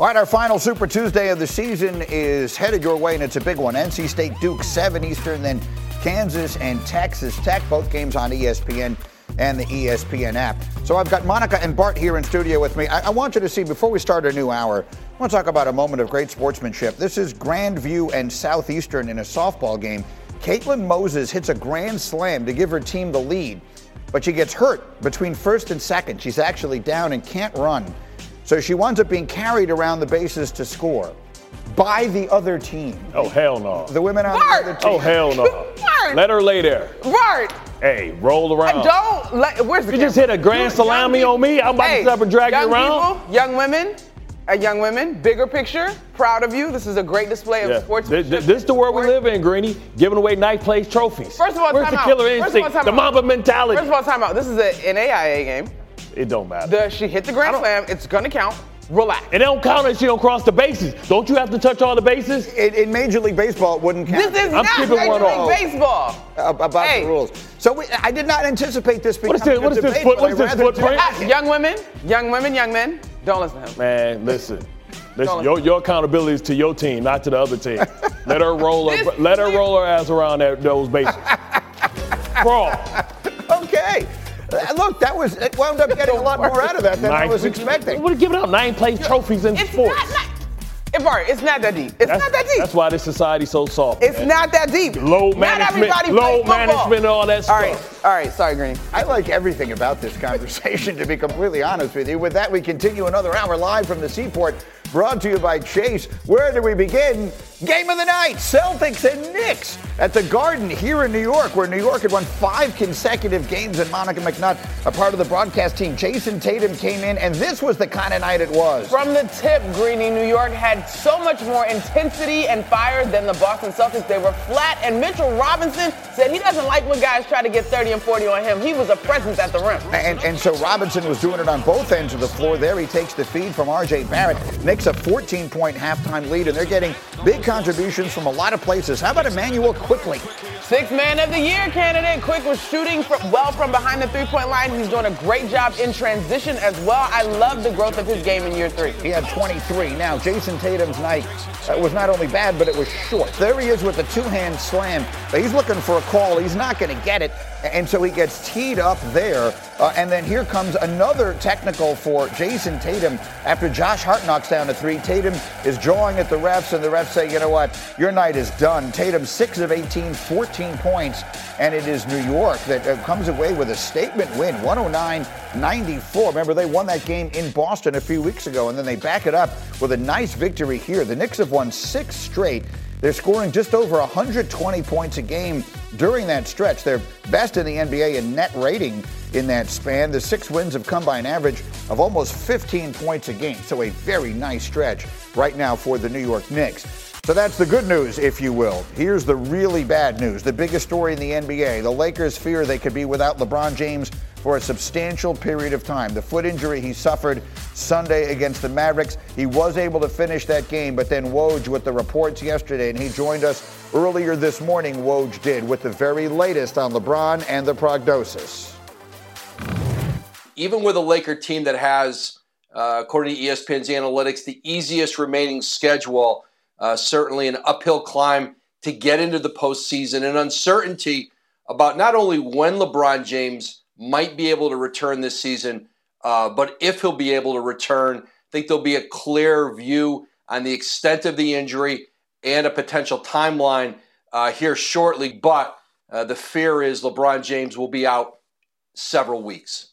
All right, our final Super Tuesday of the season is headed your way, and it's a big one. NC State Duke, 7 Eastern, then Kansas and Texas Tech, both games on ESPN and the ESPN app. So I've got Monica and Bart here in studio with me. I, I, want you to see, before we start a new hour, I want to talk about a moment of great sportsmanship. This is Grandview and Southeastern in a softball game. Caitlin Moses hits a grand slam to give her team the lead, but she gets hurt between first and second. She's actually down and can't run. So she winds up being carried around the bases to score by the other team. Oh, hell no. The women on Bart. the other team. Oh, hell no. Bart. Let her lay there. Bart. Hey, roll around. I Don't let. Where's the You camera? just hit a grand You- salami young on me? I'm about to hey, stop and drag you young around? People, young women, uh, young women, bigger picture. Proud of you. This is a great display of Yeah. sportsmanship. This, this is the world we live in, Greeny. Giving away night place trophies. First of all, Where's time the out. killer First of all, instinct? time the out. Mamba mentality. First of all, time out. This is a, an AIA game. It don't matter. The, she hit the grand slam. It's gonna count. Relax. it don't count if she don't cross the bases. Don't you have to touch all the bases? In, in Major League Baseball, it wouldn't count. This is I'm not keeping Major one League off. Baseball. Uh, about Hey. the rules. So we, I did not anticipate this What is this- what a is this debate, foot- but what is this footprint? jack Ah, young women, young women, young men. Don't listen to him. Man, listen. Listen, your, your accountability is to your team, not to the other team. let her roll her, This- let her roll her ass around that, those bases. Brawl. Okay. Uh, Look, that was it wound up getting a lot more out of that than I was expecting. We're giving out nine place trophies in It's sports. not, not. Hey, Bart, it's not that deep. It's that's, not that deep. that's why this society's so soft. It's man. not that deep. Low management, everybody load management, and all that stuff. right, all right. Sorry, Green. I like everything about this conversation, to be completely honest with you. With that, we continue another hour live from the Seaport, brought to you by Chase. Where do we begin? Game of the night Celtics and Knicks at the Garden here in New York, where New York had won five consecutive games, and Monica McNutt, a part of the broadcast team. Jayson Tatum came in, and this was the kind of night it was. From the tip, Greeny, New York had so much more intensity and fire than the Boston Celtics. They were flat, and Mitchell Robinson said he doesn't like when guys try to get 30 and 40 on him. He was a presence at the rim. And, and so Robinson was doing it on both ends of the floor. There he takes the feed from RJ Barrett. Knicks a 14 point halftime lead, and they're getting big contributions from a lot of places. How about Immanuel Quickley? Sixth man of the year candidate. Quick was shooting from, well from behind the three point line. He's doing a great job in transition as well. I love the growth of his game in year three. He had 23. Now, Jayson Tatum's night uh, was not only bad, but it was short. There he is with a two hand slam. But he's looking for a call. He's not going to get it. And so he gets teed up there. Uh, and then here comes another technical for Jayson Tatum. After Josh Hart knocks down a three, Tatum is drawing at the refs, and the refs say, you know what, your night is done. Tatum, 6 of 18, 14 points. And it is New York that uh, comes away with a statement win, 109 94. Remember, they won that game in Boston a few weeks ago, and then they back it up with a nice victory here. The Knicks have won six straight. They're scoring just over 120 points a game during that stretch. They're best in the NBA in net rating in that span. The six wins have come by an average of almost 15 points a game. So a very nice stretch right now for the New York Knicks. So that's the good news, if you will. Here's the really bad news. The biggest story in the NBA. The Lakers fear they could be without LeBron James for a substantial period of time. The foot injury he suffered Sunday against the Mavericks, he was able to finish that game, but then Woj with the reports yesterday, and he joined us earlier this morning, Woj did, with the very latest on LeBron and the prognosis. Even with a Laker team that has, uh, according to ESPN's analytics, the easiest remaining schedule, uh, certainly an uphill climb to get into the postseason, and uncertainty about not only when LeBron James might be able to return this season, uh, but if he'll be able to return. I think there'll be a clear view on the extent of the injury and a potential timeline uh, here shortly. But uh, the fear is LeBron James will be out several weeks.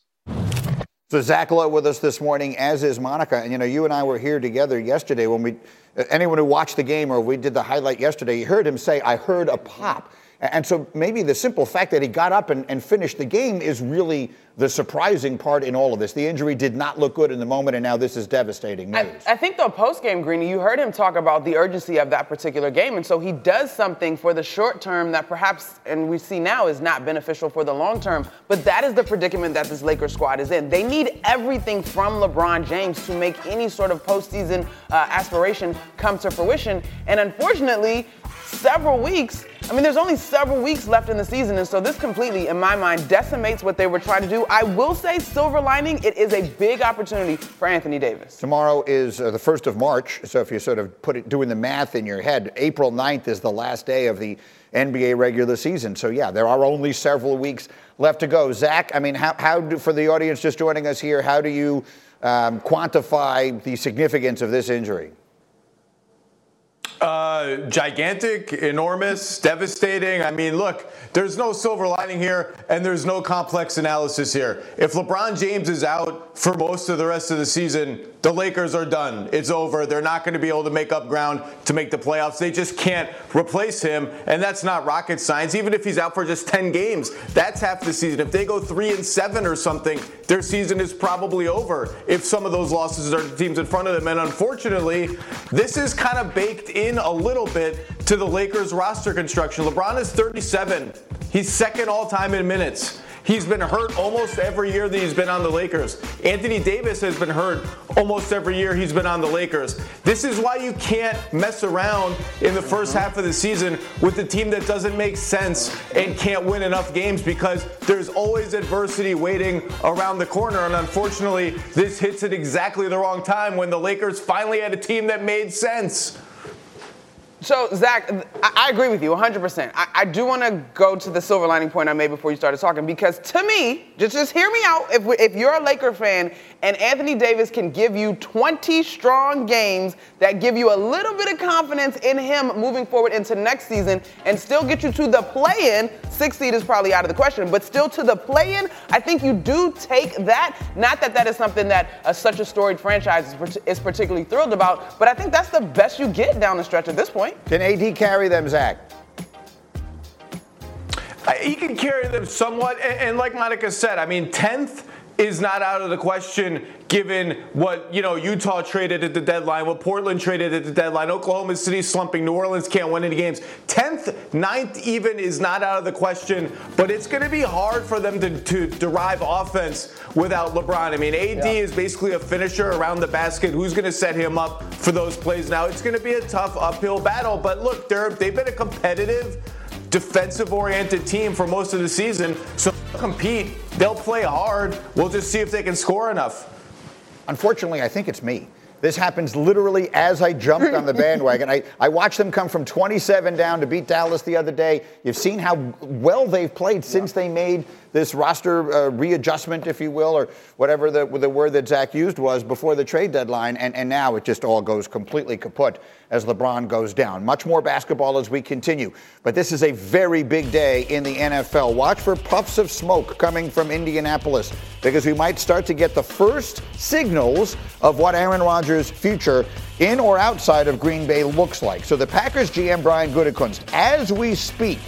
So Zach Lowe with us this morning, as is Monica. And you know, you and I were here together yesterday when we. uh, Anyone who watched the game or we did the highlight yesterday, you heard him say, "I heard a pop." And so maybe the simple fact that he got up and, and finished the game is really the surprising part in all of this. The injury did not look good in the moment, and now this is devastating news. I, I think, though, post game, Greeny, you heard him talk about the urgency of that particular game. And so he does something for the short term that perhaps, and we see now, is not beneficial for the long term. But that is the predicament that this Lakers squad is in. They need everything from LeBron James to make any sort of postseason uh, aspiration come to fruition. And unfortunately, several weeks. I mean, there's only several weeks left in the season, and so this completely, in my mind, decimates what they were trying to do. I will say, silver lining, it is a big opportunity for Anthony Davis. Tomorrow is uh, the 1st of March, so if you sort of put it, doing the math in your head, April 9th is the last day of the NBA regular season. So, yeah, there are only several weeks left to go. Zach, I mean, how, how do, for the audience just joining us here, how do you um, quantify the significance of this injury? Uh, gigantic, enormous, devastating. I mean, look, there's no silver lining here and there's no complex analysis here. If LeBron James is out for most of the rest of the season, the Lakers are done. It's over. They're not going to be able to make up ground to make the playoffs. They just can't replace him, and that's not rocket science. Even if he's out for just 10 games, that's half the season. If they go 3 and 7 or something, their season is probably over if some of those losses are teams in front of them. And unfortunately, this is kind of baked in a little bit to the Lakers roster construction. LeBron is 37. He's second all time in minutes. He's been hurt almost every year that he's been on the Lakers. Anthony Davis has been hurt almost every year he's been on the Lakers. This is why you can't mess around in the first half of the season with a team that doesn't make sense and can't win enough games because there's always adversity waiting around the corner. And unfortunately, this hits at exactly the wrong time when the Lakers finally had a team that made sense. So, Zach, I, agree with you 100%. I, I do want to go to the silver lining point I made before you started talking because to me, just, just hear me out. If, if you're a Laker fan and Anthony Davis can give you 20 strong games that give you a little bit of confidence in him moving forward into next season and still get you to the play in, six seed is probably out of the question, but still to the play in, I think you do take that. Not that that is something that uh, such a storied franchise is, is particularly thrilled about, but I think that's the best you get down the stretch at this point point. Can AD carry them, Zach? He can carry them somewhat, and, and like Monica said, I mean, 10th is not out of the question given what you know Utah traded at the deadline, what Portland traded at the deadline, Oklahoma City slumping, New Orleans can't win any games. 10th, 9th even is not out of the question, but it's going to be hard for them to, to derive offense without LeBron. I mean, AD yeah. is basically a finisher around the basket. Who's going to set him up for those plays now? It's going to be a tough uphill battle, but look, they've been a competitive defensive oriented team for most of the season. So they'll compete, they'll play hard. We'll just see if they can score enough. Unfortunately, I think it's me. This happens literally as I jumped on the bandwagon. I, I watched them come from 27 down to beat Dallas the other day. You've seen how well they've played since yeah. they made this roster uh, readjustment, if you will, or whatever the, the word that Zach used was before the trade deadline. And, and now it just all goes completely kaput as LeBron goes down. Much more basketball as we continue. But this is a very big day in the NFL. Watch for puffs of smoke coming from Indianapolis because we might start to get the first signals of what Aaron Rodgers' future in or outside of Green Bay looks like. So the Packers GM Brian Gutekunst, as we speak,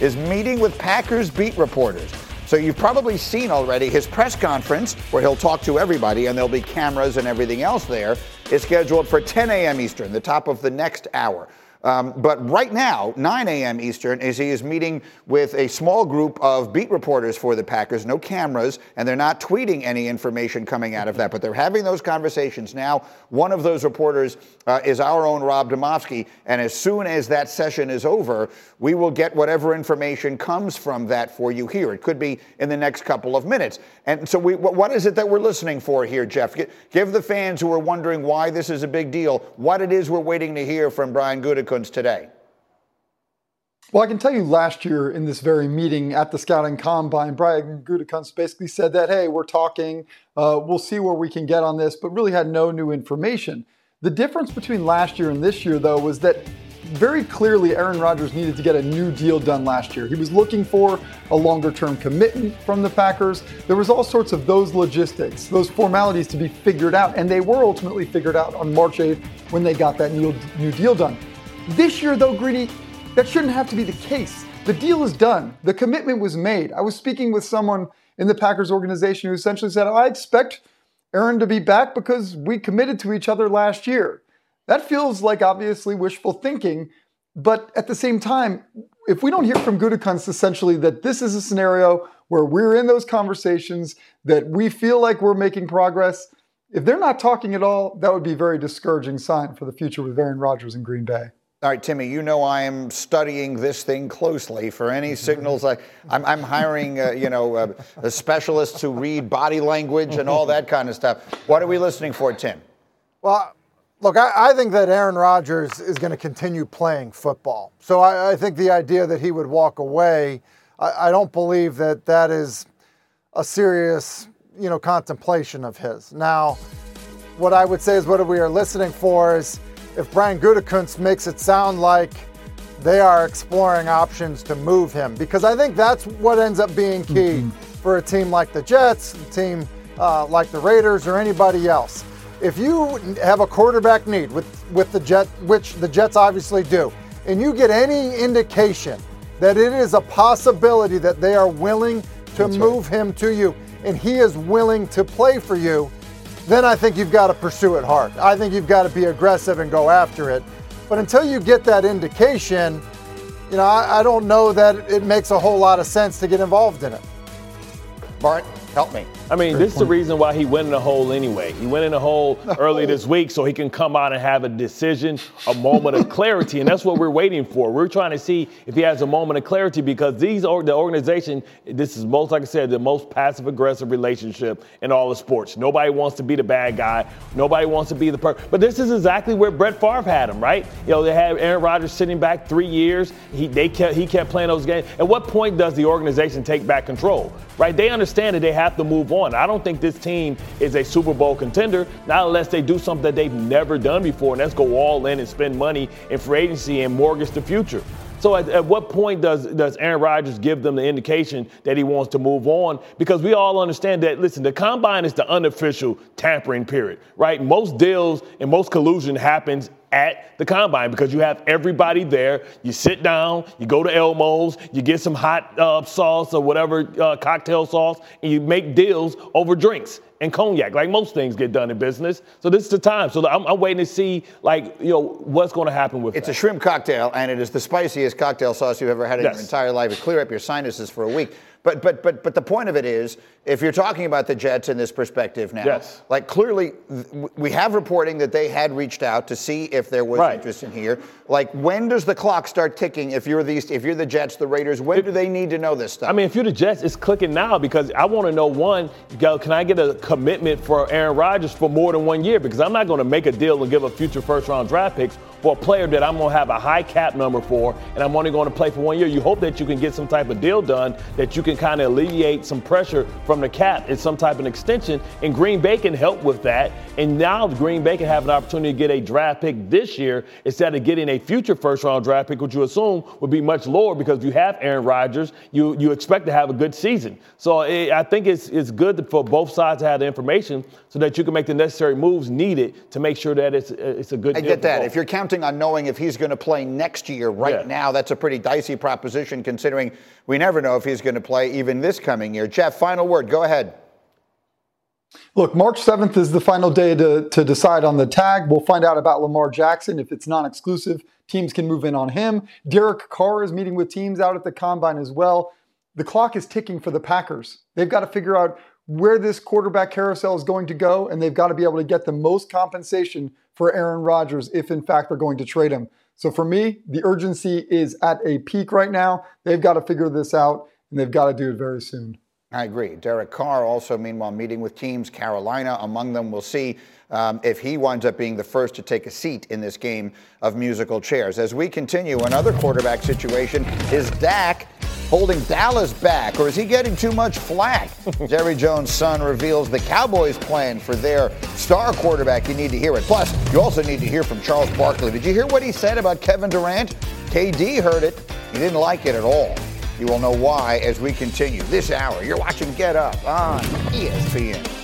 is meeting with Packers beat reporters. So you've probably seen already his press conference where he'll talk to everybody and there'll be cameras and everything else there is scheduled for 10 a.m. Eastern, the top of the next hour. Um, but right now, 9 a.m. Eastern, is he is meeting with a small group of beat reporters for the Packers, no cameras, and they're not tweeting any information coming out of that, but they're having those conversations now. One of those reporters uh, is our own Rob Demovsky, and as soon as that session is over, we will get whatever information comes from that for you here. It could be in the next couple of minutes. And so, we, what is it that we're listening for here, Jeff? Give the fans who are wondering why this is a big deal what it is we're waiting to hear from Brian Gutekunst today. Well, I can tell you last year in this very meeting at the Scouting Combine, Brian Gutekunst basically said that, hey, we're talking, uh, we'll see where we can get on this, but really had no new information. The difference between last year and this year, though, was that very clearly Aaron Rodgers needed to get a new deal done last year. He was looking for a longer term commitment from the Packers. There was all sorts of those logistics, those formalities to be figured out, and they were ultimately figured out on March 8th when they got that new, new deal done. This year, though, Greeny, that shouldn't have to be the case. The deal is done. The commitment was made. I was speaking with someone in the Packers organization who essentially said, I expect Aaron to be back because we committed to each other last year. That feels like obviously wishful thinking, but at the same time, if we don't hear from Gutekunst essentially that this is a scenario where we're in those conversations, that we feel like we're making progress, if they're not talking at all, that would be a very discouraging sign for the future with Aaron Rodgers in Green Bay. All right, Timmy, you know I am studying this thing closely for any signals. I, I'm, I'm hiring, uh, you know, uh, specialists who read body language and all that kind of stuff. What are we listening for, Tim? Well, look, I, I think that Aaron Rodgers is going to continue playing football. So I, I, think the idea that he would walk away, I, I don't believe that that is a serious, you know, contemplation of his. Now, what I would say is what we are listening for is – if Brian Gutekunst makes it sound like they are exploring options to move him, because I think that's what ends up being key mm-hmm. for a team like the Jets, a team uh, like the Raiders, or anybody else. If you have a quarterback need with with the Jet, which the Jets obviously do, and you get any indication that it is a possibility that they are willing to that's move right. him to you, and he is willing to play for you, then I think you've got to pursue it hard. I think you've got to be aggressive and go after it. But until you get that indication, you know, I, I don't know that it makes a whole lot of sense to get involved in it. Bart, help me. I mean, this is the reason why he went in the hole anyway. He went in the hole early this week so he can come out and have a decision, a moment of clarity, and that's what we're waiting for. We're trying to see if he has a moment of clarity because these the organization. This is most, like I said, the most passive aggressive relationship in all of sports. Nobody wants to be the bad guy. Nobody wants to be the person. But this is exactly where Brett Favre had him, right? You know, they had Aaron Rodgers sitting back three years. He they kept he kept playing those games. At what point does the organization take back control? Right? They understand that they have to move on. I don't think this team is a Super Bowl contender, not unless they do something that they've never done before, and that's go all in and spend money in free agency and mortgage the future. So at, at, what point does, does Aaron Rodgers give them the indication that he wants to move on? Because we all understand that, listen, the combine is the unofficial tampering period, right? Most deals and most collusion happens at the combine because you have everybody there. You sit down, you go to Elmo's, you get some hot uh, sauce or whatever uh, cocktail sauce, and you make deals over drinks and cognac, like most things get done in business. So this is the time. So I'm, I'm waiting to see, like, you know, what's going to happen with it. It's that. a shrimp cocktail, and it is the spiciest cocktail sauce you've ever had in yes. your entire life. It clear up your sinuses for a week. But but but but the point of it is, if you're talking about the Jets in this perspective now, yes. like clearly we have reporting that they had reached out to see if there was right. interest in here. Like when does the clock start ticking? If you're these, if you're the Jets, the Raiders, when it, do they need to know this stuff? I mean, if you're the Jets, it's clicking now because I want to know one, can I get a commitment for Aaron Rodgers for more than one year? Because I'm not going to make a deal and give a future first round draft picks for a player that I'm going to have a high cap number for, and I'm only going to play for one year. You hope that you can get some type of deal done that you can kind of alleviate some pressure from the cap in some type of extension. And Green Bay can help with that. And now Green Bay can have an opportunity to get a draft pick this year instead of getting a future first round draft pick, which you assume would be much lower because if you have Aaron Rodgers, you, you expect to have a good season. So it, I think it's, it's good for both sides to have the information so that you can make the necessary moves needed to make sure that it's, eh, it's a good I get that. If you're counting counting on knowing if he's going to play next year. Right yeah. now, that's a pretty dicey proposition considering we never know if he's going to play even this coming year. Jeff, final word. Go ahead. Look, March 7th is the final day to, to decide on the tag. We'll find out about Lamar Jackson. If it's non exclusive, teams can move in on him. Derek Carr is meeting with teams out at the combine as well. The clock is ticking for the Packers. They've got to figure out where this quarterback carousel is going to go, and they've got to be able to get the most compensation for Aaron Rodgers if, in fact, they're going to trade him. So for me, the urgency is at a peak right now. They've got to figure this out, and they've got to do it very soon. I agree. Derek Carr also, meanwhile, meeting with teams. Carolina among them. We'll see um, if he winds up being the first to take a seat in this game of musical chairs. As we continue, another quarterback situation is Dak holding Dallas back, or is he getting too much flack? Jerry Jones' son reveals the Cowboys' plan for their star quarterback. You need to hear it. Plus, you also need to hear from Charles Barkley. Did you hear what he said about Kevin Durant? KD heard it. He didn't like it at all. You will know why as we continue. This hour, you're watching Get Up on ESPN.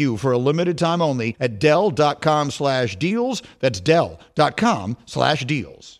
you for a limited time only at Dell.com slash deals. That's Dell.com slash deals.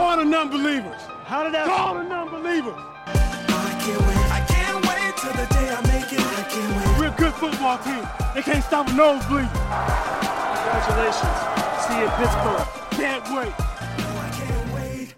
To all the non-believers. How did that? To all the non-believers. I can't wait. I can't wait till the day I make it. I can't wait. We're a good football team. They can't stop a nosebleed. Congratulations. See you in Pittsburgh. Can't wait. I can't wait.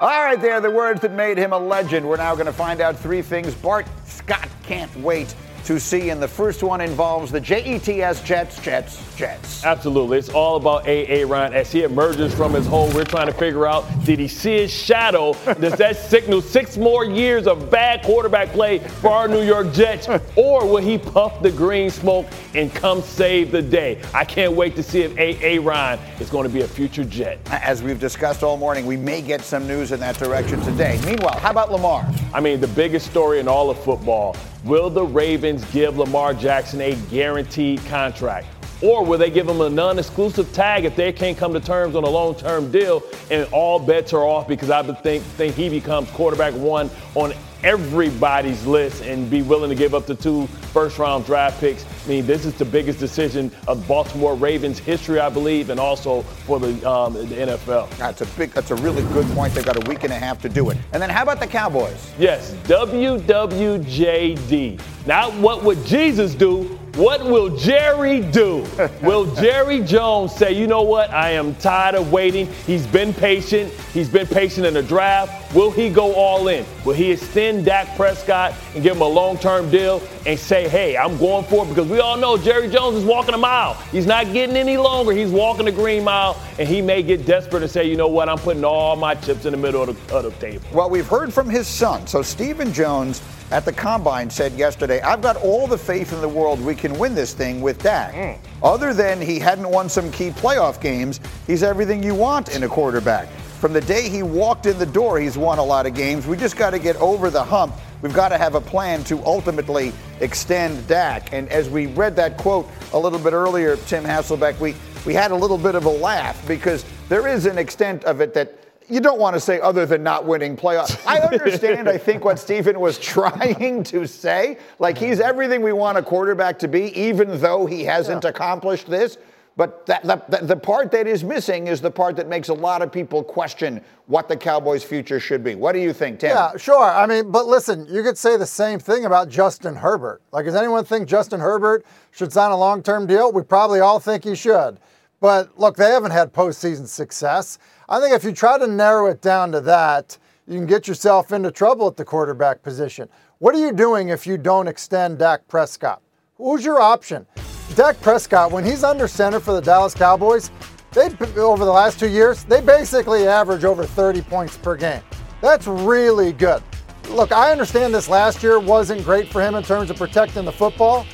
All right, there, the words that made him a legend. We're now going to find out three things Bart Scott can't wait to see. And the first one involves the JETS Jets, Jets, Jets. Absolutely. It's all about A-A-Ron. As he emerges from his hole, we're trying to figure out did he see his shadow? Does that signal six more years of bad quarterback play for our New York Jets? Or will he puff the green smoke and come save the day? I can't wait to see if A-A-Ron is going to be a future Jet. As we've discussed all morning, we may get some news in that direction today. Meanwhile, how about Lamar? I mean, the biggest story in all of football will the Ravens give Lamar Jackson a guaranteed contract? Or will they give him a non exclusive tag if they can't come to terms on a long term deal and all bets are off because I think, think he becomes quarterback one on everybody's list and be willing to give up the two first round draft picks. I mean, this is the biggest decision of Baltimore Ravens history, I believe, and also for the, um, the NFL. That's a big. That's a really good point. They've got a week and a half to do it. And then how about the Cowboys? Yes, WWJD. Not what would Jesus do, what will Jerry do? will Jerry Jones say, you know what? I am tired of waiting. He's been patient. He's been patient in the draft. Will he go all in? Will he extend Dak Prescott and give him a long term deal and say, hey, I'm going for it? Because we all know Jerry Jones is walking a mile. He's not getting any longer. He's walking the green mile, and he may get desperate and say, you know what? I'm putting all my chips in the middle of the, of the table. Well, we've heard from his son. So Stephen Jones at the combine said yesterday, I've got all the faith in the world we can win this thing with Dak. Mm. Other than he hadn't won some key playoff games, he's everything you want in a quarterback. From the day he walked in the door, he's won a lot of games. We just got to get over the hump. We've got to have a plan to ultimately extend Dak. And as we read that quote a little bit earlier, Tim Hasselbeck, we, we had a little bit of a laugh because there is an extent of it that you don't want to say other than not winning playoffs. I understand, I think, what Stephen was trying to say. Like, he's everything we want a quarterback to be, even though he hasn't yeah. accomplished this. But that, that, the part that is missing is the part that makes a lot of people question what the Cowboys' future should be. What do you think, Tim? Yeah, sure. I mean, but listen, you could say the same thing about Justin Herbert. Like, does anyone think Justin Herbert should sign a long term deal? We probably all think he should. But look, they haven't had postseason success. I think if you try to narrow it down to that, you can get yourself into trouble at the quarterback position. What are you doing if you don't extend Dak Prescott? Who's your option? Dak Prescott, when he's under center for the Dallas Cowboys, they over the last two years, they basically average over 30 points per game. That's really good. Look, I understand this last year wasn't great for him in terms of protecting the football,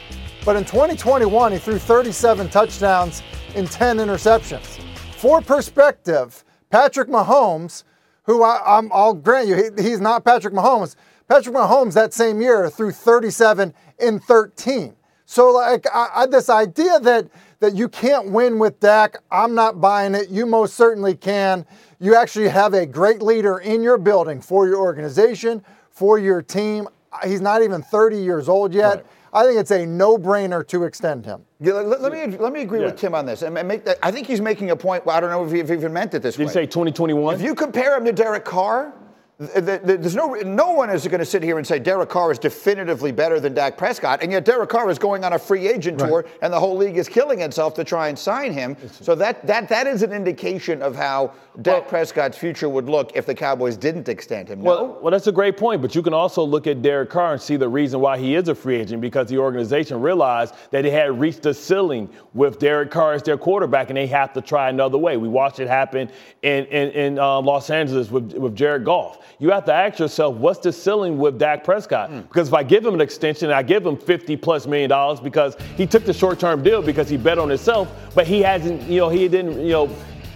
but in 2021, he threw 37 touchdowns in 10 interceptions. For perspective, Patrick Mahomes, who I, am I'll grant you, he, he's not Patrick Mahomes. Patrick Mahomes that same year threw 37 in 13. So like I, I, this idea that that you can't win with Dak, I'm not buying it. You most certainly can. You actually have a great leader in your building for your organization, for your team. He's not even 30 years old yet. Right. I think it's a no-brainer to extend him. Yeah, let, let, me let me agree yeah. with Tim on this, and make that, I think he's making a point. Well, I don't know if he even meant it this Did way. Did say 2021? If you compare him to Derek Carr, there's no no one is going to sit here and say Derek Carr is definitively better than Dak Prescott, and yet Derek Carr is going on a free agent right. tour, and the whole league is killing itself to try and sign him. So that that that is an indication of how Dak Prescott's future would look if the Cowboys didn't extend him. No? Well, well, that's a great point, but you can also look at Derek Carr and see the reason why he is a free agent because the organization realized that they had reached the ceiling with Derek Carr as their quarterback, and they have to try another way. We watched it happen in in, in uh, Los Angeles with with Jared Goff. You have to ask yourself, what's the ceiling with Dak Prescott? Mm. Because if I give him an extension, I give him 50 plus million dollars because he took the short term deal because he bet on himself, but he hasn't, you know, he didn't, you know,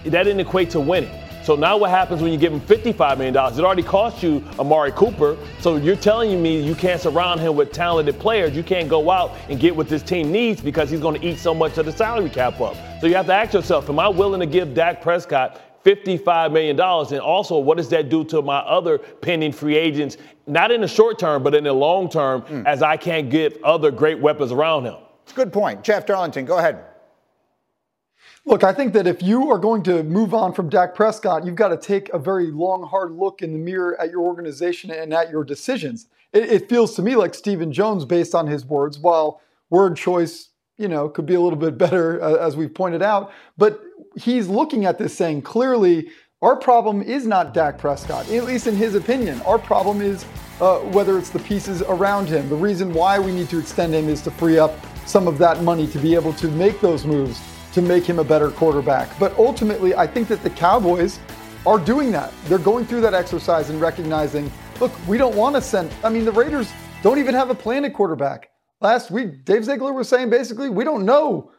that didn't equate to winning. So now what happens when you give him $55 million? It already cost you Amari Cooper. So you're telling me you can't surround him with talented players. You can't go out and get what this team needs because he's going to eat so much of the salary cap up. So you have to ask yourself, am I willing to give Dak Prescott $55 million. And also, what does that do to my other pending free agents, not in the short term, but in the long term, mm. as I can't get other great weapons around him? It's a good point. Jeff Darlington, go ahead. Look, I think that if you are going to move on from Dak Prescott, you've got to take a very long, hard look in the mirror at your organization and at your decisions. It, it feels to me like Stephen Jones, based on his words, while word choice you know, could be a little bit better, uh, as we've pointed out. But he's looking at this saying clearly, our problem is not Dak Prescott, at least in his opinion. Our problem is uh, whether it's the pieces around him. The reason why we need to extend him is to free up some of that money to be able to make those moves to make him a better quarterback. But ultimately, I think that the Cowboys are doing that. They're going through that exercise and recognizing, look, we don't want to send. I mean, the Raiders don't even have a plan at quarterback last week, Dave Ziegler was saying basically, we don't know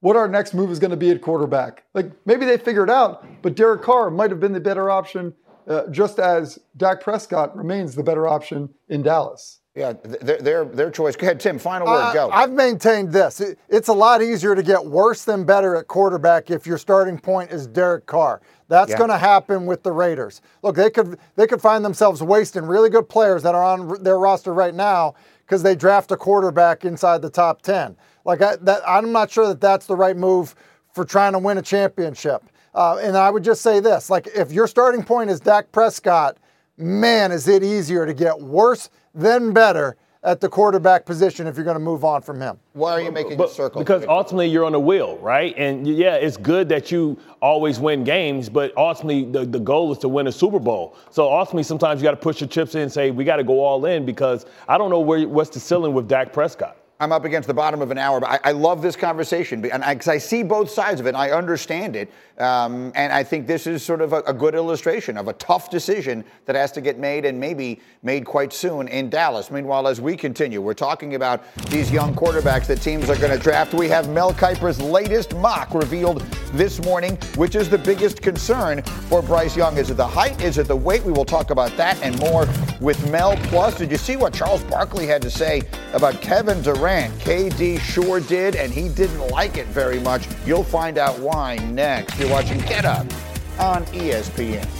what our next move is going to be at quarterback. Like maybe they figured out, but Derek Carr might have been the better option, uh, just as Dak Prescott remains the better option in Dallas. Yeah, their, their, their choice. Go ahead, Tim. Final word. Uh, go. I've maintained this. It, it's a lot easier to get worse than better at quarterback if your starting point is Derek Carr. That's yeah. going to happen with the Raiders. Look, they could they could find themselves wasting really good players that are on their roster right now because they draft a quarterback inside the top 10. Like, I, that, I'm not sure that that's the right move for trying to win a championship. Uh, and I would just say this like, if your starting point is Dak Prescott, man, is it easier to get worse than better at the quarterback position if you're going to move on from him. Why are you making but, a circle? Because ultimately you're on a wheel, right? And yeah, it's good that you always win games, but ultimately the, the goal is to win a Super Bowl. So ultimately sometimes you got to push your chips in and say, we got to go all in because I don't know where what's the ceiling with Dak Prescott. I'm up against the bottom of an hour, but I, I love this conversation because I, I, see both sides of it. I understand it, um, and I think this is sort of a, a, good illustration of a tough decision that has to get made and maybe made quite soon in Dallas. Meanwhile, as we continue, we're talking about these young quarterbacks that teams are going to draft. We have Mel Kiper's latest mock revealed this morning, which is the biggest concern for Bryce Young. Is it the height? Is it the weight? We will talk about that and more with Mel. Plus, did you see what Charles Barkley had to say about Kevin Durant? Durant. KD sure did, and he didn't like it very much. You'll find out why next. You're watching Get Up on ESPN.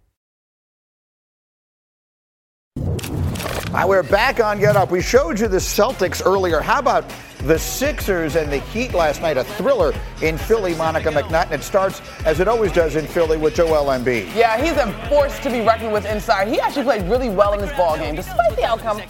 Right, we're back on Get Up. We showed you the Celtics earlier. How about the Sixers and the Heat last night? A thriller in Philly, Monica McNutt. It starts, as it always does in Philly, with Joel Embiid. Yeah, he's a force to be reckoned with inside. He actually played really well in this ball game, despite the outcome.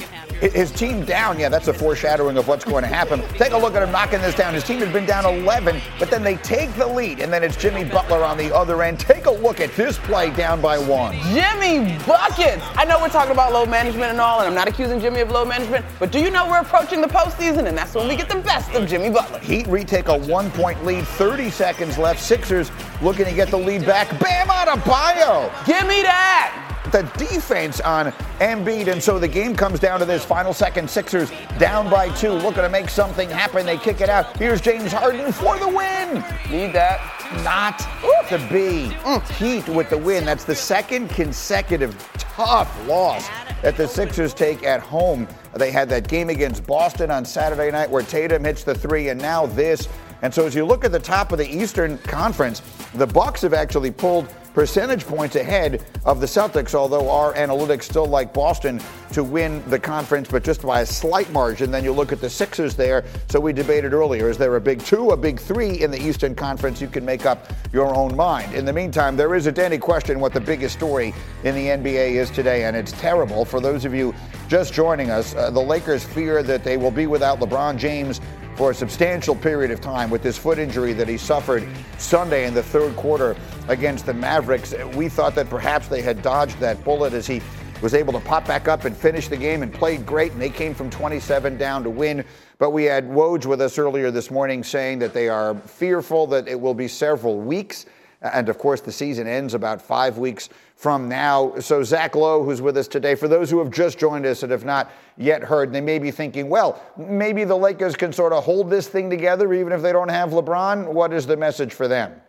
His team down, yeah, that's a foreshadowing of what's going to happen. Take a look at him knocking this down. His team has been down 11, but then they take the lead, and then it's Jimmy Butler on the other end. Take a look at this play down by one. Jimmy buckets. I know we're talking about load management and all, and I'm not accusing Jimmy of load management, but do you know we're approaching the postseason, and that's when we get the best of Jimmy Butler. Heat retake a one-point lead, 30 seconds left. Sixers looking to get the lead back. Bam Adebayo. Give me that the defense on Embiid. And so the game comes down to this final second. Sixers down by two, looking to make something happen. They kick it out. Here's James Harden for the win. Need that. Not to be. Heat with the win. That's the second consecutive tough loss that the Sixers take at home. They had that game against Boston on Saturday night where Tatum hits the three, and now this. And so as you look at the top of the Eastern Conference, the Bucks have actually pulled percentage points ahead of the Celtics, although our analytics still like Boston to win the conference, but just by a slight margin. Then you look at the Sixers there. So we debated earlier is there a big two, a big three in the Eastern Conference? You can make up your own mind. In the meantime, there isn't any question what the biggest story in the NBA is today, and it's terrible. For those of you just joining us, uh, the Lakers fear that they will be without LeBron James for a substantial period of time with this foot injury that he suffered Sunday in the third quarter against the Mavericks. We thought that perhaps they had dodged that bullet as he was able to pop back up and finish the game and played great, and they came from 27 down to win. But we had Woj with us earlier this morning saying that they are fearful that it will be several weeks. And of course, the season ends about five weeks from now. So, Zach Lowe, who's with us today, for those who have just joined us and have not yet heard, they may be thinking, well, maybe the Lakers can sort of hold this thing together even if they don't have LeBron. What is the message for them?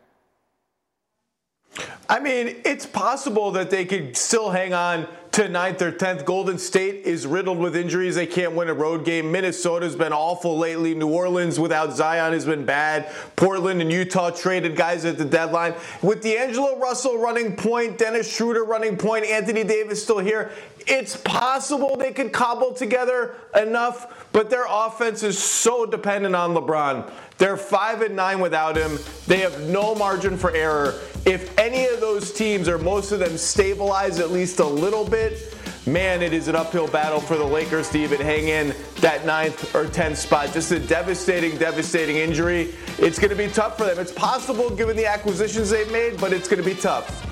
I mean, it's possible that they could still hang on to ninth or 10th. Golden State is riddled with injuries. They can't win a road game. Minnesota's been awful lately. New Orleans without Zion has been bad. Portland and Utah traded guys at the deadline. With D'Angelo Russell running point, Dennis Schroeder running point, Anthony Davis still here, it's possible they could cobble together enough, but their offense is so dependent on LeBron. They're 5 and 9 without him. They have no margin for error. If any of those teams or most of them stabilize at least a little bit, man, it is an uphill battle for the Lakers to even hang in that ninth or 10th spot. Just a devastating, devastating injury. It's going to be tough for them. It's possible given the acquisitions they've made, but it's going to be tough.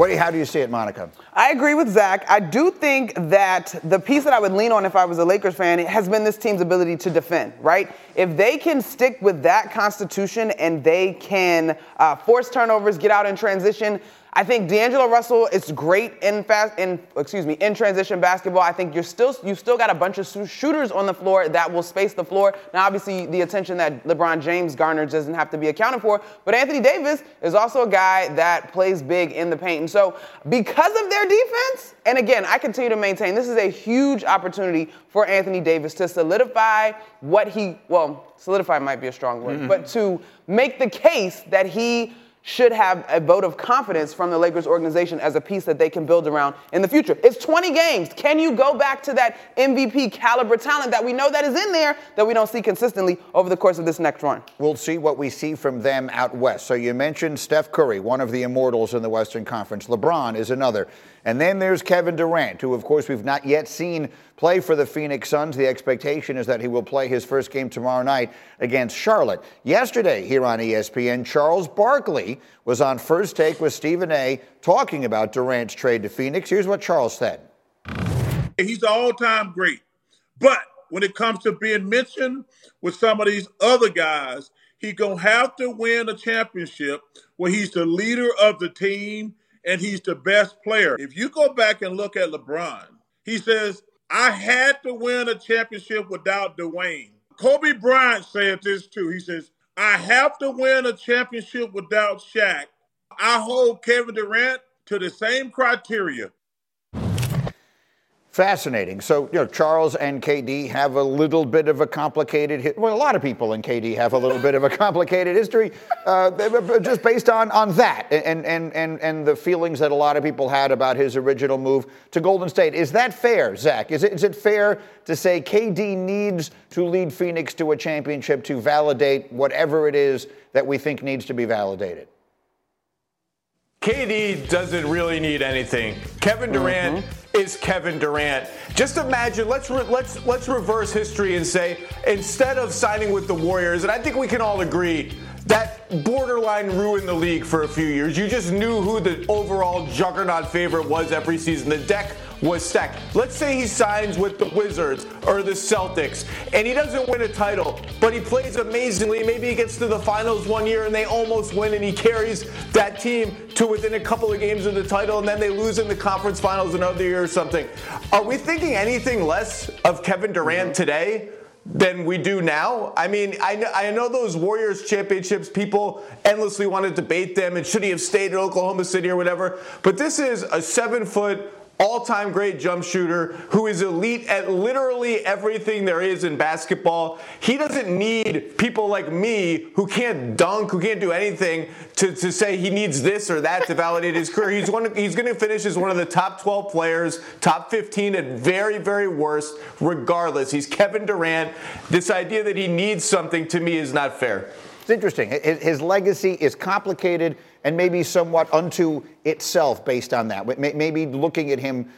What how do you see it, Monica? I agree with Zach. I do think that the piece that I would lean on if I was a Lakers fan has been this team's ability to defend, right? If they can stick with that constitution and they can uh, force turnovers, get out in transition, I think D'Angelo Russell is great in fast in excuse me in transition basketball. I think you're still you still got a bunch of shooters on the floor that will space the floor. Now, obviously, the attention that LeBron James garners doesn't have to be accounted for, but Anthony Davis is also a guy that plays big in the paint. And so, because of their defense, and again, I continue to maintain this is a huge opportunity for Anthony Davis to solidify what he well solidify might be a strong word, mm-hmm. but to make the case that he should have a vote of confidence from the Lakers organization as a piece that they can build around in the future. It's 20 games. Can you go back to that MVP caliber talent that we know that is in there that we don't see consistently over the course of this next run? We'll see what we see from them out west. So you mentioned Steph Curry, one of the immortals in the Western Conference. LeBron is another. And then there's Kevin Durant, who, of course, we've not yet seen play for the Phoenix Suns. The expectation is that he will play his first game tomorrow night against Charlotte. Yesterday, here on ESPN, Charles Barkley was on First Take with Stephen A. talking about Durant's trade to Phoenix. Here's what Charles said He's all time great. But when it comes to being mentioned with some of these other guys, he's going to have to win a championship where he's the leader of the team and he's the best player. If you go back and look at LeBron, he says, I had to win a championship without Dwyane. Kobe Bryant said this too. He says, I have to win a championship without Shaq. I hold Kevin Durant to the same criteria. Fascinating. So, you know, Charles and KD have a little bit of a complicated, well, a lot of people in KD have a little bit of a complicated history, uh, just based on, on that and, and, and, and the feelings that a lot of people had about his original move to Golden State. Is that fair, Zach? Is it, is it fair to say KD needs to lead Phoenix to a championship to validate whatever it is that we think needs to be validated? KD doesn't really need anything. Kevin Durant is Kevin Durant. Just imagine. Let's re- let's let's reverse history and say instead of signing with the Warriors, and I think we can all agree that borderline ruined the league for a few years. You just knew who the overall juggernaut favorite was every season. The deck was stacked. Let's say he signs with the Wizards or the Celtics and he doesn't win a title, but he plays amazingly. Maybe he gets to the finals one year and they almost win and he carries that team to within a couple of games of the title and then they lose in the conference finals another year or something. Are we thinking anything less of Kevin Durant today? than we do now. I mean, I know, I know those Warriors championships, people endlessly want to debate them and should he have stayed in Oklahoma City or whatever. But this is a seven foot, all time great jump shooter who is elite at literally everything there is in basketball. He doesn't need people like me who can't dunk, who can't do anything to, to say he needs this or that to validate his career. He's, one, he's going to finish as one of the top 12 players, top 15 at very, very worst, regardless. He's Kevin Durant. This idea that he needs something to me is not fair. It's interesting. His, his legacy is complicated and maybe somewhat unto itself based on that. Maybe looking at him,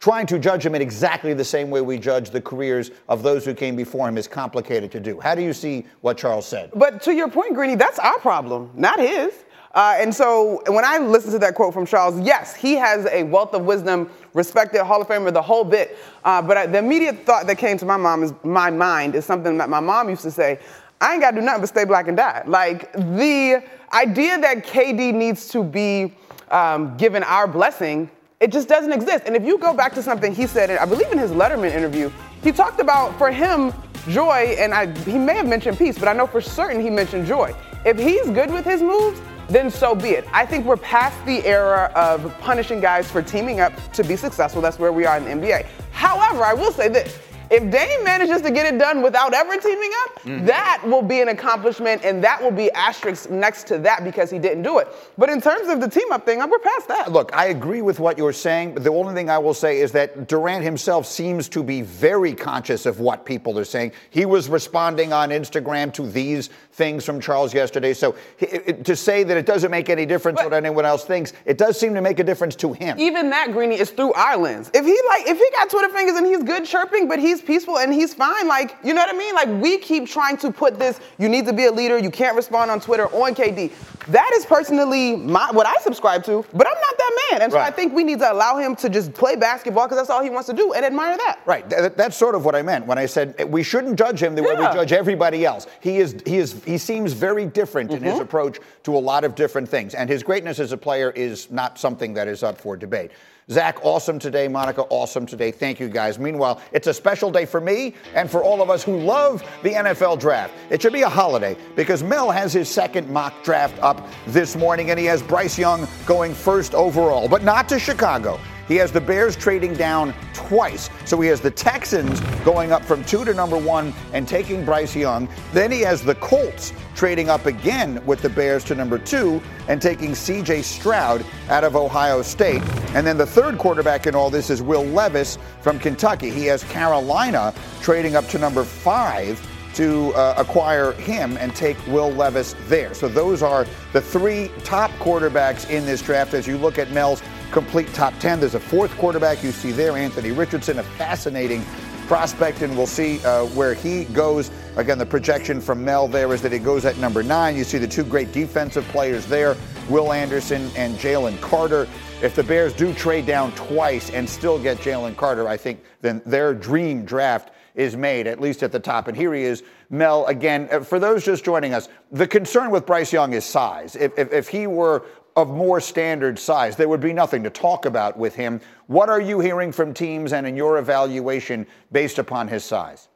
trying to judge him in exactly the same way we judge the careers of those who came before him is complicated to do. How do you see what Charles said? But to your point, Greeny, that's our problem, not his. Uh, and so when I listen to that quote from Charles, yes, he has a wealth of wisdom, respected Hall of Famer, the whole bit. Uh, but I, the immediate thought that came to my mom is my mind is something that my mom used to say. I ain't gotta do nothing but stay black and die. Like the idea that KD needs to be um, given our blessing, it just doesn't exist. And if you go back to something he said, I believe in his Letterman interview, he talked about for him joy, and I, he may have mentioned peace, but I know for certain he mentioned joy. If he's good with his moves, then so be it. I think we're past the era of punishing guys for teaming up to be successful. That's where we are in the NBA. However, I will say this. If Dame manages to get it done without ever teaming up, Mm-hmm. that will be an accomplishment and that will be asterisk next to that because he didn't do it. But in terms of the team up thing, we're past that. Look, I agree with what you're saying, but the only thing I will say is that Durant himself seems to be very conscious of what people are saying. He was responding on Instagram to these things from Charles yesterday. So it- to say that it doesn't make any difference what anyone else thinks, it does seem to make a difference to him. Even that Greeny is through our lens. If he like, if he got Twitter fingers and he's good chirping, but he's peaceful and he's fine, like you know what I mean? Like we keep trying to put this, you need to be a leader, you can't respond on Twitter on KD. That is personally my what I subscribe to, but I'm not that man, and so I think we need to allow him to just play basketball because that's all he wants to do, and admire that. Right. Th- that's sort of what I meant when I said we shouldn't judge him the way we judge everybody else. He is he is he seems very different in Mm-hmm. his approach to a lot of different things, and his greatness as a player is not something that is up for debate. Zach, awesome today. Monica, awesome today. Thank you guys. Meanwhile, it's a special day for me and for all of us who love the NFL draft. It should be a holiday because Mel has his second mock draft up this morning, and he has Bryce Young going first overall, but not to Chicago. He has the Bears trading down twice. So he has the Texans going up from two to number one and taking Bryce Young. Then he has the Colts trading up again with the Bears to number two and taking CJ Stroud out of Ohio State. And then the third quarterback in all this is Will Levis from Kentucky. He has Carolina trading up to number five to uh, acquire him and take Will Levis there. So those are the three top quarterbacks in this draft. As you look at Mel's complete top 10, there's a fourth quarterback you see there, Anthony Richardson, a fascinating prospect, and we'll see uh, where he goes. Again, the projection from Mel there is that he goes at number nine. You see the two great defensive players there, Will Anderson and Jalen Carter. If the Bears do trade down twice and still get Jalen Carter, I think then their dream draft is made, at least at the top. And here he is, Mel, again, uh, for those just joining us, the concern with Bryce Young is size. If, if, if he were of more standard size, there would be nothing to talk about with him. What are you hearing from teams and in your evaluation based upon his size?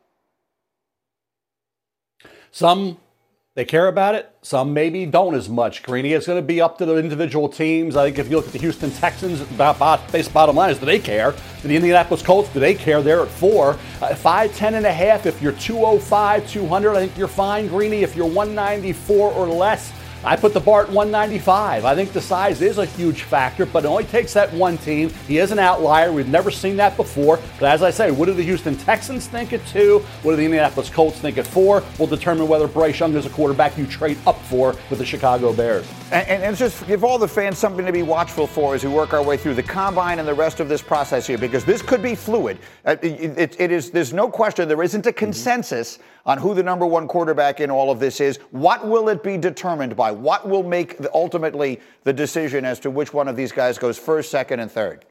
Some they care about it. Some maybe don't as much. Greeny, it's going to be up to the individual teams. I think if you look at the Houston Texans, base bottom line is do they care? The Indianapolis Colts, do they care? They're at four. Uh, five, ten and a half. If you're 205, 200, I think you're fine, Greeny. If you're 194 or less, I put the bar at 195. I think the size is a huge factor, but it only takes that one team. He is an outlier. We've never seen that before. But as I say, what do the Houston Texans think at two? What do the Indianapolis Colts think at four? Will determine whether Bryce Young is a quarterback you trade up for with the Chicago Bears. And, and, and just give all the fans something to be watchful for as we work our way through the combine and the rest of this process here, because this could be fluid. Uh, it, it, it is. There's no question. There isn't a consensus on who the number one quarterback in all of this is. What will it be determined by? What will make the, ultimately the decision as to which one of these guys goes first, second, and third?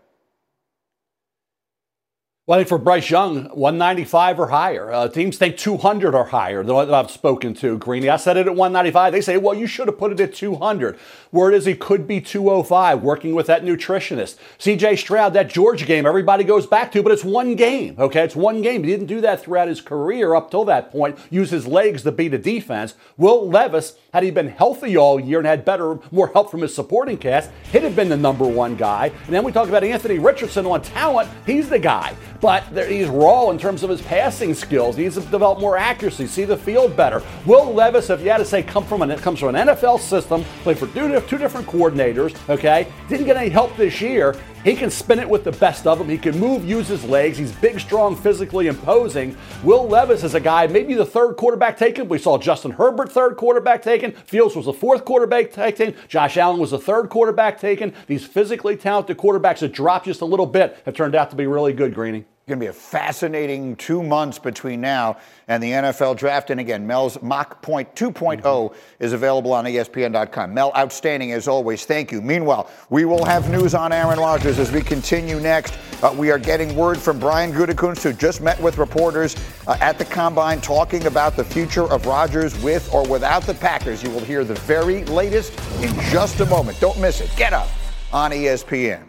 Well, I think for Bryce Young, 195 or higher. Uh, teams think 200 or higher that I've spoken to. Greeny, I said it at 195. They say, well, you should have put it at 200. Word is he could be 205, working with that nutritionist. CJ Stroud, that Georgia game, everybody goes back to, but it's one game, okay? It's one game. He didn't do that throughout his career up till that point, use his legs to beat a defense. Will Levis, had he been healthy all year and had better, more help from his supporting cast, he'd have been the number one guy. And then we talk about Anthony Richardson on talent. He's the guy but he's raw in terms of his passing skills. He needs to develop more accuracy, see the field better. Will Levis, if you had to say, come from an, comes from an NFL system, played for two, two different coordinators, okay? Didn't get any help this year. He can spin it with the best of them. He can move, use his legs. He's big, strong, physically imposing. Will Levis is a guy, maybe the third quarterback taken. We saw Justin Herbert, third quarterback taken. Fields was the fourth quarterback taken. Josh Allen was the third quarterback taken. These physically talented quarterbacks that dropped just a little bit have turned out to be really good, Greeny going to be a fascinating two months between now and the NFL draft. And again, Mel's mock point 2.0 mm-hmm. is available on ESPN.com. Mel, outstanding as always. Thank you. Meanwhile, we will have news on Aaron Rodgers as we continue next. Uh, we are getting word from Brian Gutekunst, who just met with reporters uh, at the combine talking about the future of Rodgers with or without the Packers. You will hear the very latest in just a moment. Don't miss it. Get up on ESPN.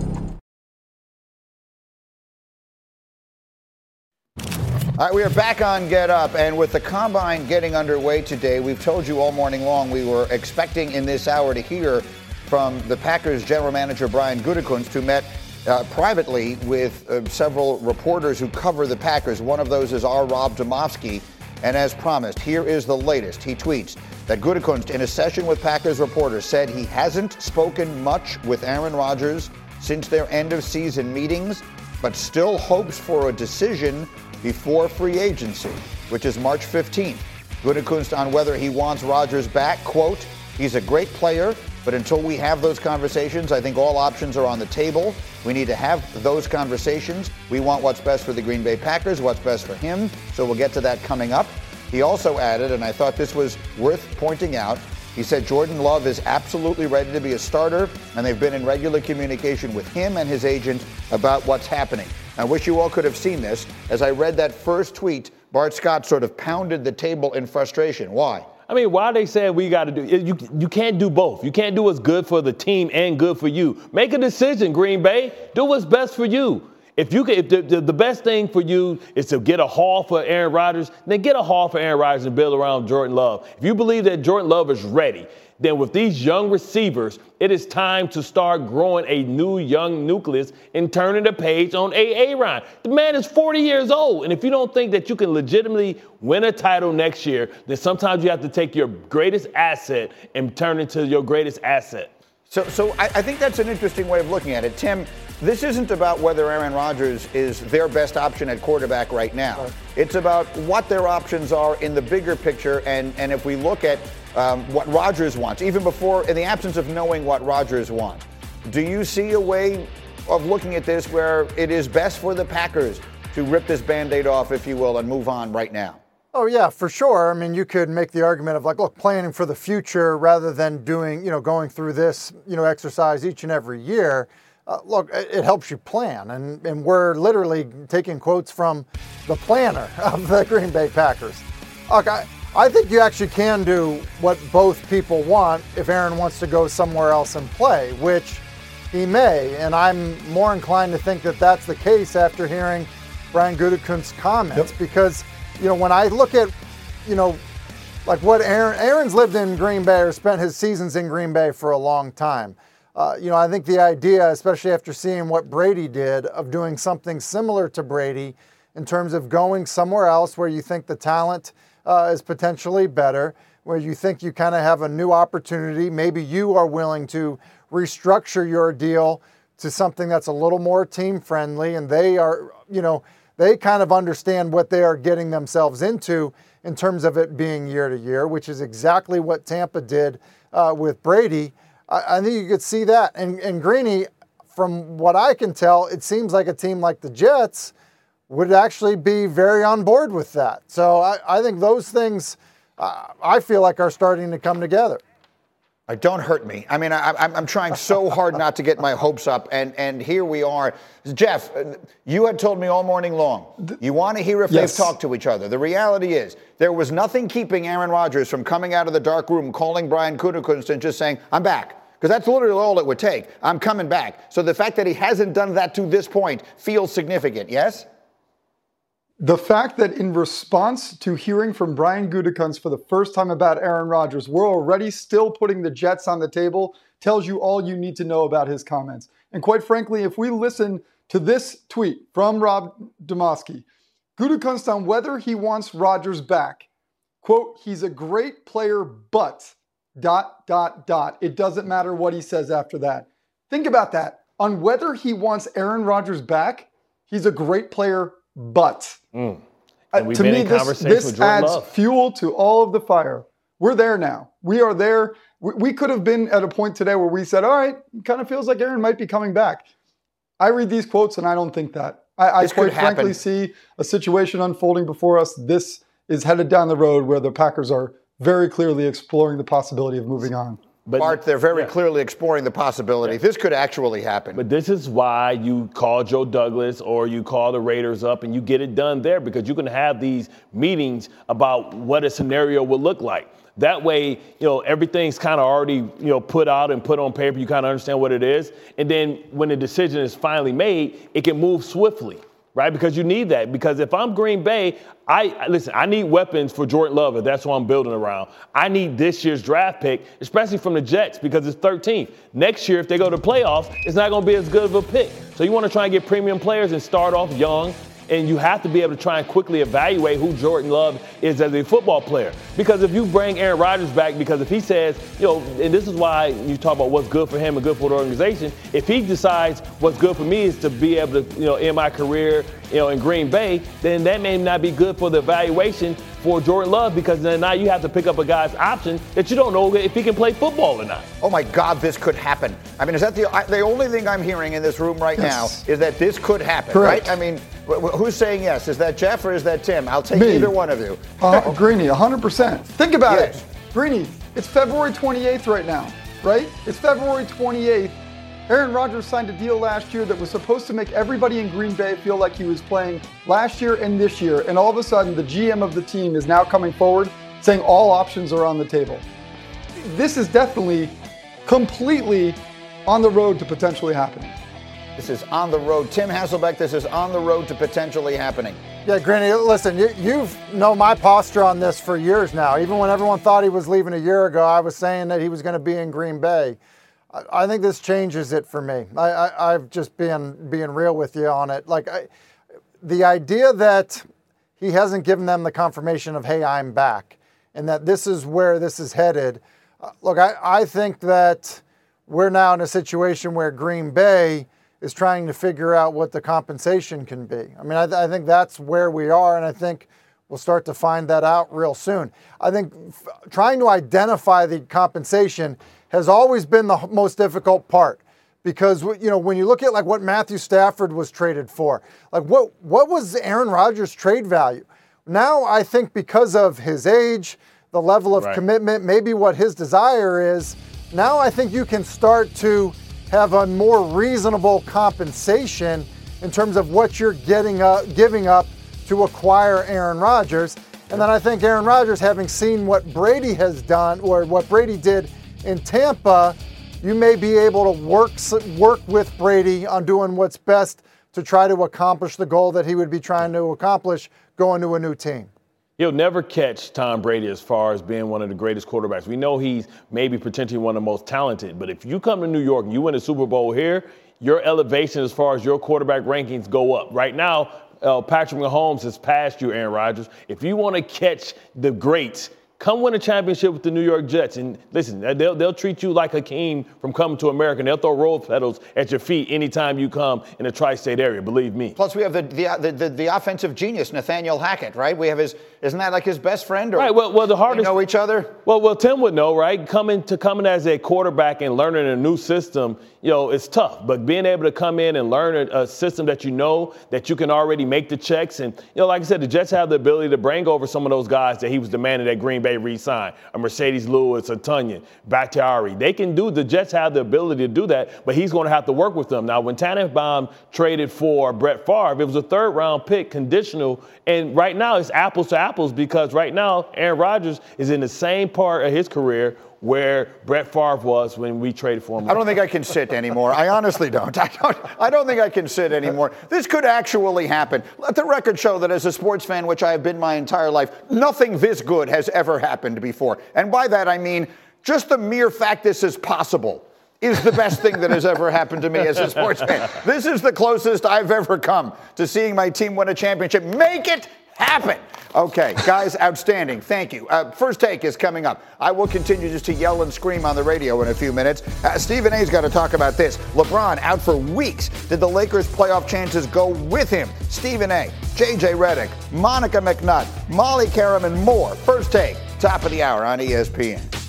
All right, we are back on Get Up, and with the combine getting underway today, we've told you all morning long we were expecting in this hour to hear from the Packers general manager Brian Gutekunst, who met uh, privately with uh, several reporters who cover the Packers. One of those is our Rob Demovsky, and as promised, here is the latest. He tweets that Gutekunst, in a session with Packers reporters, said he hasn't spoken much with Aaron Rodgers since their end of season meetings, but still hopes for a decision before free agency, which is March 15th. Gutekunst on whether he wants Rodgers back. Quote, he's a great player, but until we have those conversations, I think all options are on the table. We need to have those conversations. We want what's best for the Green Bay Packers, what's best for him. So we'll get to that coming up. He also added, and I thought this was worth pointing out, he said Jordan Love is absolutely ready to be a starter, and they've been in regular communication with him and his agent about what's happening. I wish you all could have seen this. As I read that first tweet, Bart Scott sort of pounded the table in frustration. Why? I mean, why they saying we got to do you? You can't do both. You can't do what's good for the team and good for you. Make a decision, Green Bay. Do what's best for you. If you can, if the, the, the, best thing for you is to get a haul for Aaron Rodgers, then get a haul for Aaron Rodgers and build around Jordan Love. If you believe that Jordan Love is ready, then with these young receivers, it is time to start growing a new young nucleus and turning the page on A-A-Ron. The man is 40 years old, and if you don't think that you can legitimately win a title next year, then sometimes you have to take your greatest asset and turn it into your greatest asset. So, so I, I think that's an interesting way of looking at it. Tim, this isn't about whether Aaron Rodgers is their best option at quarterback right now. It's about what their options are in the bigger picture. And, and if we look at um, what Rodgers wants, even before, in the absence of knowing what Rodgers wants, do you see a way of looking at this where it is best for the Packers to rip this band aid off, if you will, and move on right now? Oh yeah, for sure. I mean, you could make the argument of like, look, planning for the future rather than doing, you know, going through this, you know, exercise each and every year. Uh, look, it, helps you plan, and and we're literally taking quotes from the planner of the Green Bay Packers. Look, I, I think you actually can do what both people want if Aaron wants to go somewhere else and play, which he may, and I'm more inclined to think that that's the case after hearing Brian Gutekunst's comments because you know, when I look at, you know, like what Aaron, Aaron's lived in Green Bay or spent his seasons in Green Bay for a long time. Uh, you know, I think the idea, especially after seeing what Brady did, of doing something similar to Brady in terms of going somewhere else where you think the talent uh, is potentially better, where you think you kind of have a new opportunity. Maybe you are willing to restructure your deal to something that's a little more team friendly, and they are, you know, they kind of understand what they are getting themselves into in terms of it being year to year, which is exactly what Tampa did uh, with Brady. I, I, think you could see that. And, and Greeny, from what I can tell, it seems like a team like the Jets would actually be very on board with that. So I, I think those things uh, I feel like are starting to come together. Uh, don't hurt me. I mean, I, am trying so hard not to get my hopes up, and, and here we are. Jeff, uh, you had told me all morning long you want to hear if yes. they've talked to each other. The reality is there was nothing keeping Aaron Rodgers from coming out of the dark room, calling Brian Gutekunst, and just saying, "I'm back." Because that's literally all it would take. I'm coming back. So the fact that he hasn't done that to this point feels significant. Yes. The fact that in response to hearing from Brian Gutekunst for the first time about Aaron Rodgers, we're already still putting the Jets on the table tells you all you need to know about his comments. And quite frankly, if we listen to this tweet from Rob Demovsky, Gutekunst on whether he wants Rodgers back, quote, he's a great player, but dot, dot, dot. It doesn't matter what he says after that. Think about that. On whether he wants Aaron Rodgers back, he's a great player, but mm. uh, to me, this, this adds Love. fuel to all of the fire. We're there now. We are there. We, we could have been at a point today where we said, all right, kind of feels like Aaron might be coming back. I read these quotes and I don't think that. I, I quite frankly see a situation unfolding before us. This is headed down the road where the Packers are very clearly exploring the possibility of moving on. But Bart, they're very yeah. clearly exploring the possibility. Yeah. This could actually happen. But this is why you call Joe Douglas or you call the Raiders up and you get it done there because you can have these meetings about what a scenario would look like. That way, you know, everything's kind of already, you know, put out and put on paper. You kind of understand what it is. And then when the decision is finally made, it can move swiftly right? Because you need that. Because if I'm Green Bay, I listen, I need weapons for Jordan Love, and that's what I'm building around. I need this year's draft pick, especially from the Jets, because it's 13th. Next year, if they go to playoffs, it's not going to be as good of a pick. So you want to try and get premium players and start off young and you have to be able to try and quickly evaluate who Jordan Love is as a football player. Because if you bring Aaron Rodgers back, because if he says, you know, and this is why you talk about what's good for him and good for the organization, if he decides what's good for me is to be able to, you know, in my career, you know, in Green Bay, then that may not be good for the evaluation for Jordan Love because then now you have to pick up a guy's option that you don't know if he can play football or not. Oh my God, this could happen. I mean, is that the the only thing I'm hearing in this room right yes. now is that this could happen, Correct. right? I mean, who's saying yes? Is that Jeff or is that Tim? I'll take Me. either one of you. Uh, Greeny, 100%. Think about yes. it. Greeny, it's February 28th right now, right? It's February 28th. Aaron Rodgers signed a deal last year that was supposed to make everybody in Green Bay feel like he was playing last year and this year. And all of a sudden, the GM of the team is now coming forward saying all options are on the table. This is definitely completely on the road to potentially happening. This is on the road. Tim Hasselbeck, this is on the road to potentially happening. Yeah, Greeny, listen, you, you've know my posture on this for years now. Even when everyone thought he was leaving a year ago, I was saying that he was going to be in Green Bay. I, I think this changes it for me. I, have just been being real with you on it. Like I, the idea that he hasn't given them the confirmation of, hey, I'm back, and that this is where this is headed. Uh, look, I, I think that we're now in a situation where Green Bay is trying to figure out what the compensation can be. I mean, I, th- I think that's where we are, and I think we'll start to find that out real soon. I think f- trying to identify the compensation has always been the most difficult part because you know when you look at like what Matthew Stafford was traded for, like what what was Aaron Rodgers' trade value? Now I think because of his age, the level of right. commitment, maybe what his desire is, now I think you can start to have a more reasonable compensation in terms of what you're getting up, giving up to acquire Aaron Rodgers. And then I think Aaron Rodgers, having seen what Brady has done or what Brady did in Tampa, you may be able to work work with Brady on doing what's best to try to accomplish the goal that he would be trying to accomplish going to a new team he'll never catch Tom Brady as far as being one of the greatest quarterbacks. We know he's maybe potentially one of the most talented, but if you come to New York and you win a Super Bowl here, your elevation as far as your quarterback rankings go up. Right now, uh, Patrick Mahomes has passed you, Aaron Rodgers. If you want to catch the greats, Come win a championship with the New York Jets. And listen, they'll, they'll treat you like a king from coming to America. They'll throw rose petals at your feet anytime you come in the tri state area, believe me. Plus, we have the, the, the, the, offensive genius, Nathaniel Hackett, right? We have his, isn't that like his best friend? Or right. Well, well the hardest. know each other? Well, well, Tim would know, right? Coming to coming as a quarterback and learning a new system, you know, it's tough. But being able to come in and learn a, a system that you know, that you can already make the checks. And, you know, like I said, the Jets have the ability to bring over some of those guys that he was demanding that Green Bay re sign a Marcedes Lewis, a Tonyan, Bakhtiari. They can do, the Jets have the ability to do that, but he's going to have to work with them. Now, when Tannenbaum traded for Brett Favre, it was a third round pick conditional, and right now it's apples to apples because right now Aaron Rodgers is in the same part of his career where Brett Favre was when we traded for him. I don't think I can sit anymore. I honestly don't. I don't. I don't think I can sit anymore. This could actually happen. Let the record show that as a sports fan, which I have been my entire life, nothing this good has ever happened before. And by that I mean just the mere fact this is possible is the best thing that has ever happened to me as a sports fan. This is the closest I've ever come to seeing my team win a championship. Make it happen. Okay, guys, outstanding. Thank you. Uh, first take is coming up. I will continue just to yell and scream on the radio in a few minutes. Uh, Stephen A's got to talk about this. LeBron out for weeks. Did the Lakers' playoff chances go with him? Stephen A, JJ Redick, Monica McNutt, Molly Qerim, and more. First take, top of the hour on ESPN.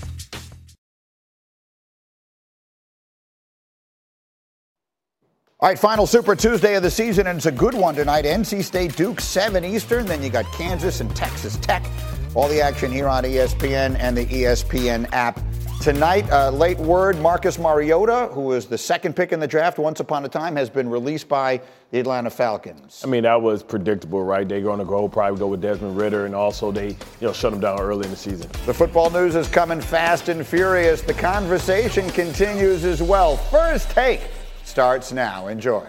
All right, final Super Tuesday of the season, and it's a good one tonight. NC State Duke, 7 Eastern. Then you got Kansas and Texas Tech. All the action here on ESPN and the ESPN app. Tonight, uh, late word Marcus Mariota, who was the second pick in the draft once upon a time, has been released by the Atlanta Falcons. I mean, that was predictable, right? They're going to go probably go with Desmond Ridder, and also they, you know, shut him down early in the season. The football news is coming fast and furious. The conversation continues as well. First take starts now. Enjoy.